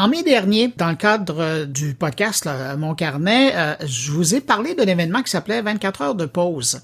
En mai dernier, dans le cadre euh, du podcast Mon Carnet, euh, je vous ai parlé d'un événement qui s'appelait 24 heures de pause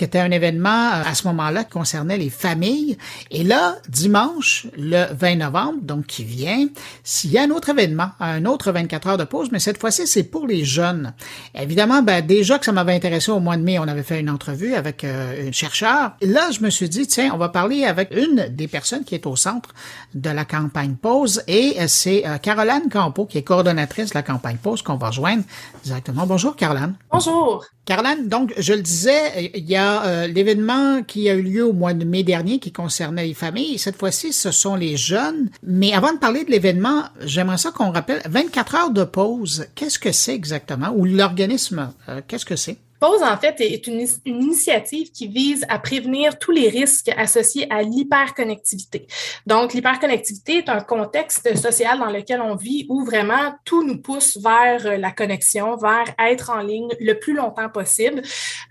qui était un événement euh, à ce moment-là qui concernait les familles. Et là, dimanche, le 20 novembre, donc qui vient, s'il y a un autre événement, un autre 24 heures de pause, mais cette fois-ci, c'est pour les jeunes. Évidemment, ben, déjà que ça m'avait intéressé au mois de mai, on avait fait une entrevue avec euh, un chercheur. là, je me suis dit, tiens, on va parler avec une des personnes qui est au centre de la campagne pause et euh, c'est Caroline Campo, qui est coordonnatrice de la campagne pause, qu'on va rejoindre directement. Bonjour, Caroline. Bonjour. Caroline, donc, je le disais, il y a euh, l'événement qui a eu lieu au mois de mai dernier qui concernait les familles. Cette fois-ci, ce sont les jeunes. Mais avant de parler de l'événement, j'aimerais ça qu'on rappelle 24 heures de pause. Qu'est-ce que c'est exactement? Ou l'organisme, euh, qu'est-ce que c'est? Pause, en fait, est une, initiative qui vise à prévenir tous les risques associés à l'hyperconnectivité. Donc, l'hyperconnectivité est un contexte social dans lequel on vit où vraiment tout nous pousse vers la connexion, vers être en ligne le plus longtemps possible.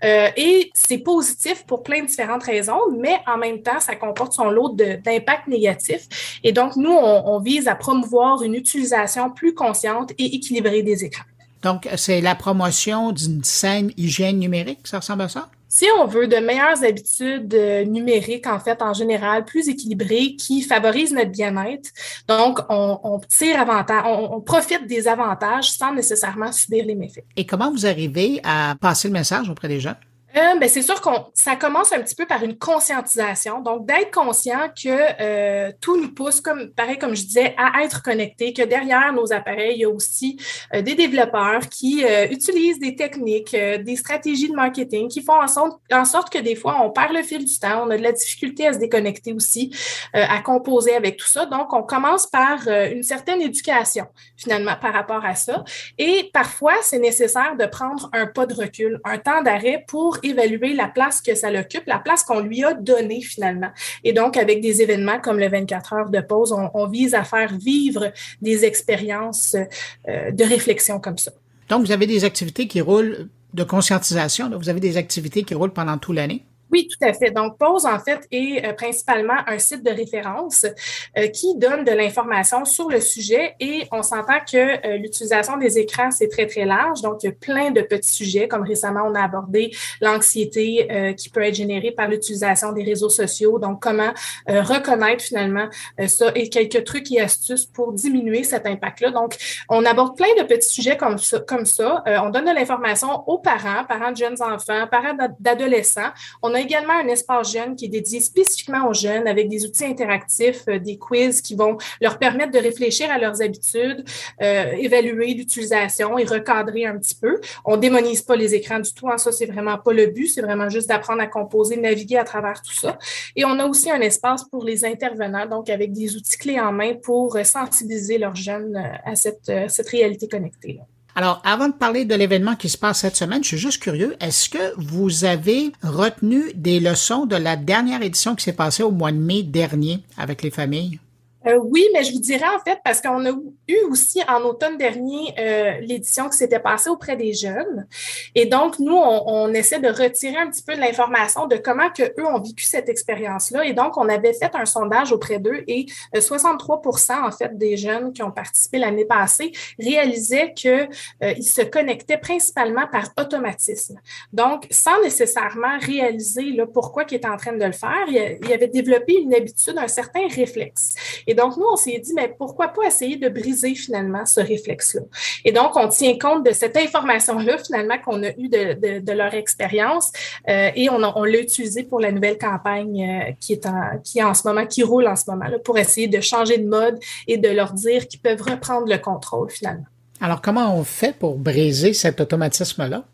Euh, et c'est positif pour plein de différentes raisons, mais en même temps, ça comporte son lot d'impacts négatifs. Et donc, nous, on, on vise à promouvoir une utilisation plus consciente et équilibrée des écrans. Donc, c'est la promotion d'une saine hygiène numérique, ça ressemble à ça? Si on veut de meilleures habitudes euh, numériques, en fait, en général, plus équilibrées, qui favorisent notre bien-être, donc on, tire avantage, on, profite des avantages sans nécessairement subir les méfaits. Et comment vous arrivez à passer le message auprès des gens? Euh, ben, c'est sûr qu'on ça commence un petit peu par une conscientisation, donc d'être conscient que euh, tout nous pousse, comme pareil comme je disais, à être connecté, que derrière nos appareils, il y a aussi euh, des développeurs qui utilisent des techniques, des stratégies de marketing qui font en sorte, en sorte que des fois on perd le fil du temps, on a de la difficulté à se déconnecter aussi, à composer avec tout ça. Donc on commence par une certaine éducation finalement par rapport à ça, et parfois c'est nécessaire de prendre un pas de recul, un temps d'arrêt pour évaluer la place que ça occupe, la place qu'on lui a donnée finalement. Et donc, avec des événements comme le 24 heures de pause, on, vise à faire vivre des expériences euh, de réflexion comme ça. Donc, vous avez des activités qui roulent de conscientisation, vous avez des activités qui roulent pendant toute l'année? Oui, tout à fait. Donc, Pause, en fait, est euh, principalement un site de référence euh, qui donne de l'information sur le sujet et on s'entend que euh, l'utilisation des écrans, c'est très, très large. Donc, il y a plein de petits sujets, comme récemment, on a abordé l'anxiété qui peut être générée par l'utilisation des réseaux sociaux. Donc, comment reconnaître finalement ça et quelques trucs et astuces pour diminuer cet impact-là. Donc, on aborde plein de petits sujets comme ça. Comme ça. on donne de l'information aux parents, parents de jeunes enfants, parents d'adolescents. On a également un espace jeune qui est dédié spécifiquement aux jeunes avec des outils interactifs, euh, des quiz qui vont leur permettre de réfléchir à leurs habitudes, euh, évaluer l'utilisation et recadrer un petit peu. On démonise pas les écrans du tout. Hein, ça, c'est vraiment pas le but. C'est vraiment juste d'apprendre à composer, naviguer à travers tout ça. Et on a aussi un espace pour les intervenants, donc avec des outils clés en main pour sensibiliser leurs jeunes euh, à cette, réalité connectée. Alors, avant de parler de l'événement qui se passe cette semaine, je suis juste curieux, est-ce que vous avez retenu des leçons de la dernière édition qui s'est passée au mois de mai dernier avec les familles? Euh, oui, mais je vous dirais en fait, parce qu'on a eu aussi en automne dernier euh, l'édition qui s'était passée auprès des jeunes. Et donc, nous, on, essaie de retirer un petit peu de l'information de comment que eux ont vécu cette expérience-là. Et donc, on avait fait un sondage auprès d'eux et 63% euh, en fait des jeunes qui ont participé l'année passée réalisaient qu'ils ils se connectaient principalement par automatisme. Donc, sans nécessairement réaliser là, pourquoi ils étaient en train de le faire, ils avaient développé une habitude, un certain réflexe. Et donc, nous, on s'est dit, mais pourquoi pas essayer de briser finalement ce réflexe-là? Et donc, on tient compte de cette information-là, finalement, qu'on a eue de, de, leur expérience euh, et on, l'a utilisé pour la nouvelle campagne euh, qui, est en, qui est en ce moment, qui roule en ce moment, là, pour essayer de changer de mode et de leur dire qu'ils peuvent reprendre le contrôle finalement. Alors, comment on fait pour briser cet automatisme-là?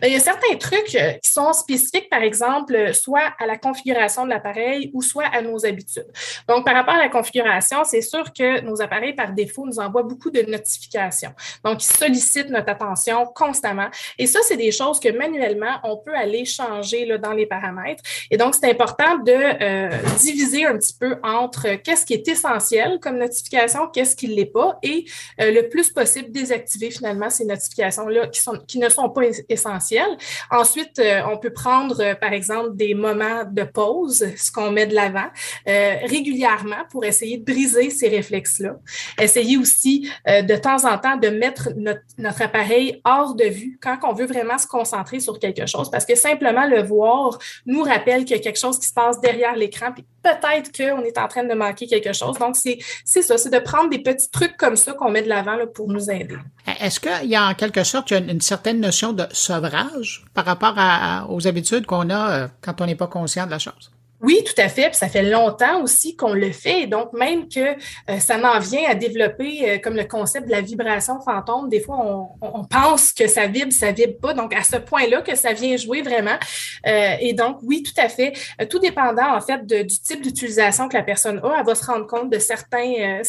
Ben, il y a certains trucs euh, qui sont spécifiques, par exemple, soit à la configuration de l'appareil ou soit à nos habitudes. Donc, par rapport à la configuration, c'est sûr que nos appareils, par défaut, nous envoient beaucoup de notifications. Donc, ils sollicitent notre attention constamment. Et ça, c'est des choses que manuellement, on peut aller changer là, dans les paramètres. Et donc, c'est important de euh, diviser un petit peu entre qu'est-ce qui est essentiel comme notification, qu'est-ce qui ne l'est pas, et euh, le plus possible désactiver finalement ces notifications-là qui, qui ne sont pas essentielles essentiel. Ensuite, euh, on peut prendre, euh, par exemple, des moments de pause, ce qu'on met de l'avant, euh, régulièrement pour essayer de briser ces réflexes-là. Essayer aussi de temps en temps de mettre notre, appareil hors de vue quand on veut vraiment se concentrer sur quelque chose, parce que simplement le voir nous rappelle qu'il y a quelque chose qui se passe derrière l'écran, peut-être qu'on est en train de manquer quelque chose. Donc, c'est ça, c'est de prendre des petits trucs comme ça qu'on met de l'avant pour nous aider. Est-ce qu'il y a en quelque sorte une, certaine notion de sevrage par rapport aux habitudes qu'on a euh, quand on n'est pas conscient de la chose? Oui, tout à fait. Ça fait longtemps aussi qu'on le fait. Donc, même que euh, ça m'en vient à développer euh, comme le concept de la vibration fantôme. Des fois, on, pense que ça vibre, ça vibre pas. Donc, à ce point-là que ça vient jouer vraiment. Euh, et donc, oui, tout à fait. tout dépendant, en fait, du type d'utilisation que la personne a, elle va se rendre compte de certains,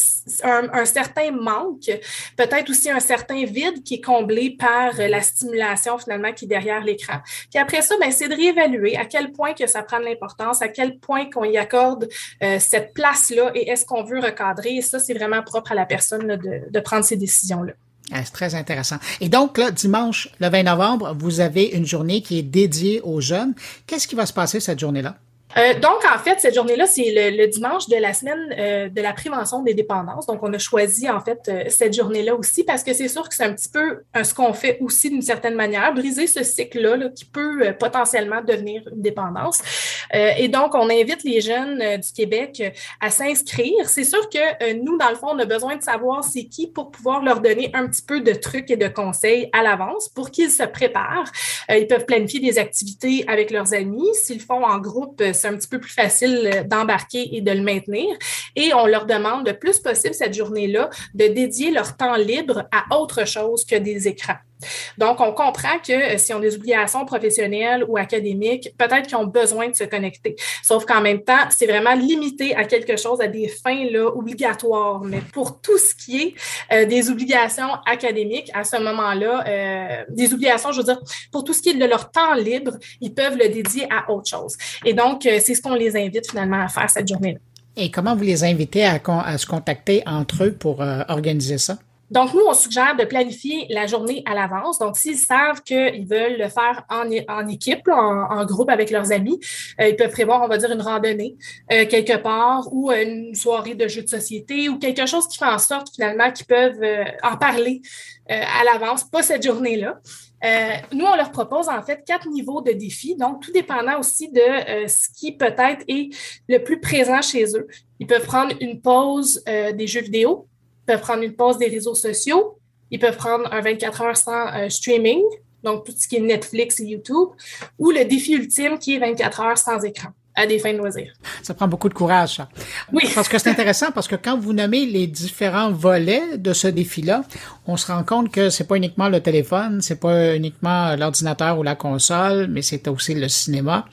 un, certain manque, peut-être aussi un certain vide qui est comblé par la stimulation finalement qui est derrière l'écran. Puis après ça, ben, c'est de réévaluer à quel point que ça prend l'importance, à quel point qu'on y accorde euh, cette place-là et est-ce qu'on veut recadrer? Et ça, c'est vraiment propre à la personne de, de, prendre ces décisions-là. Ah, c'est très intéressant. Et donc, là, dimanche, le 20 novembre, vous avez une journée qui est dédiée aux jeunes. Qu'est-ce qui va se passer cette journée-là? Euh, donc, en fait, cette journée-là, c'est le, dimanche de la semaine euh, de la prévention des dépendances. Donc, on a choisi, en fait, euh, cette journée-là aussi parce que c'est sûr que c'est un petit peu ce qu'on fait aussi d'une certaine manière, briser ce cycle-là qui peut potentiellement devenir une dépendance. Et donc, on invite les jeunes du Québec à s'inscrire. C'est sûr que nous, dans le fond, on a besoin de savoir c'est qui pour pouvoir leur donner un petit peu de trucs et de conseils à l'avance pour qu'ils se préparent. ils peuvent planifier des activités avec leurs amis. S'ils font en groupe, c'est un petit peu plus facile euh, d'embarquer et de le maintenir. Et on leur demande le plus possible cette journée-là de dédier leur temps libre à autre chose que des écrans. Donc, on comprend que euh, si on a des obligations professionnelles ou académiques, peut-être qu'ils ont besoin de se connecter. Sauf qu'en même temps, c'est vraiment limité à quelque chose, à des fins là, obligatoires. Mais pour tout ce qui est euh, des obligations académiques, à ce moment-là, euh, des obligations, je veux dire, pour tout ce qui est de leur temps libre, ils peuvent le dédier à autre chose. Et donc, c'est ce qu'on les invite finalement à faire cette journée-là. Et comment vous les invitez à, à se contacter entre eux pour organiser ça? Donc, nous, on suggère de planifier la journée à l'avance. Donc, s'ils savent qu'ils veulent le faire en, équipe, en, groupe avec leurs amis, euh, ils peuvent prévoir, on va dire, une randonnée euh, quelque part ou une soirée de jeux de société ou quelque chose qui fait en sorte finalement qu'ils peuvent euh, en parler à l'avance, pas cette journée-là. nous, on leur propose en fait quatre niveaux de défis, donc tout dépendant aussi de ce qui peut-être est le plus présent chez eux. Ils peuvent prendre une pause des jeux vidéo, peuvent prendre une pause des réseaux sociaux. Ils peuvent prendre un 24 heures sans euh, streaming, donc tout ce qui est Netflix et YouTube, ou le défi ultime qui est 24 heures sans écran à des fins de loisirs. Ça prend beaucoup de courage, ça. Oui. Parce que c'est intéressant, parce que quand vous nommez les différents volets de ce défi-là, on se rend compte que c'est pas uniquement le téléphone, c'est pas uniquement l'ordinateur ou la console, mais c'est aussi le cinéma.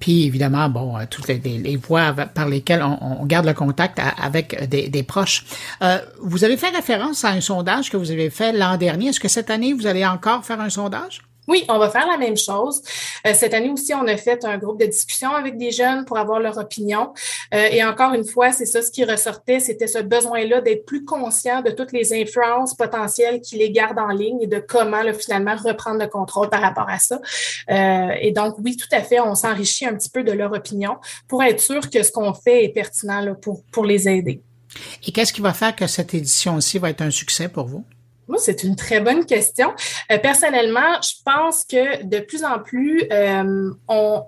Puis évidemment, bon, euh, toutes les, voies par lesquelles on, garde le contact avec des, proches. Euh, vous avez fait référence à un sondage que vous avez fait l'an dernier. Est-ce que cette année, vous allez encore faire un sondage? Oui, on va faire la même chose. Euh, cette année aussi, on a fait un groupe de discussion avec des jeunes pour avoir leur opinion. Euh, et encore une fois, c'est ça ce qui ressortait, c'était ce besoin-là d'être plus conscient de toutes les influences potentielles qui les gardent en ligne et de comment finalement reprendre le contrôle par rapport à ça. Euh, et donc, oui, tout à fait, on s'enrichit un petit peu de leur opinion pour être sûr que ce qu'on fait est pertinent pour, pour les aider. Et qu'est-ce qui va faire que cette édition-ci va être un succès pour vous? Moi, c'est une très bonne question. Euh, personnellement, je pense que de plus en plus, euh, on,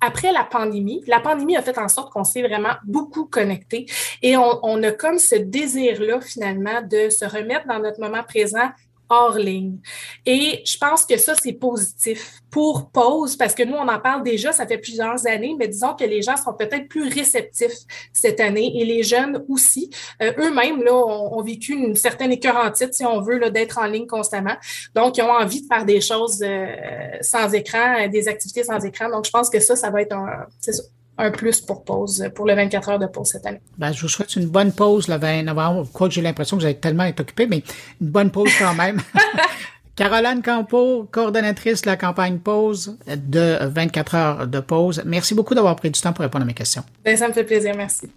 après la pandémie, la pandémie a fait en sorte qu'on s'est vraiment beaucoup connecté et on, on a comme ce désir-là finalement de se remettre dans notre moment présent hors ligne. Et je pense que ça, c'est positif pour pause, parce que nous, on en parle déjà, ça fait plusieurs années, mais disons que les gens sont peut-être plus réceptifs cette année et les jeunes aussi. Euh, eux-mêmes, là, ont, vécu une certaine écœurantite, si on veut, là, d'être en ligne constamment. Donc, ils ont envie de faire des choses euh, sans écran, des activités sans écran. Donc, je pense que ça, ça va être un, un plus pour pause, pour le 24 heures de pause cette année. Ben, je vous souhaite une bonne pause le 20 novembre. Quoique j'ai l'impression que vous allez tellement être occupé, mais une bonne pause quand même. Caroline Campo, coordonnatrice de la campagne pause de 24 heures de pause. Merci beaucoup d'avoir pris du temps pour répondre à mes questions. Ben, ça me fait plaisir. Merci.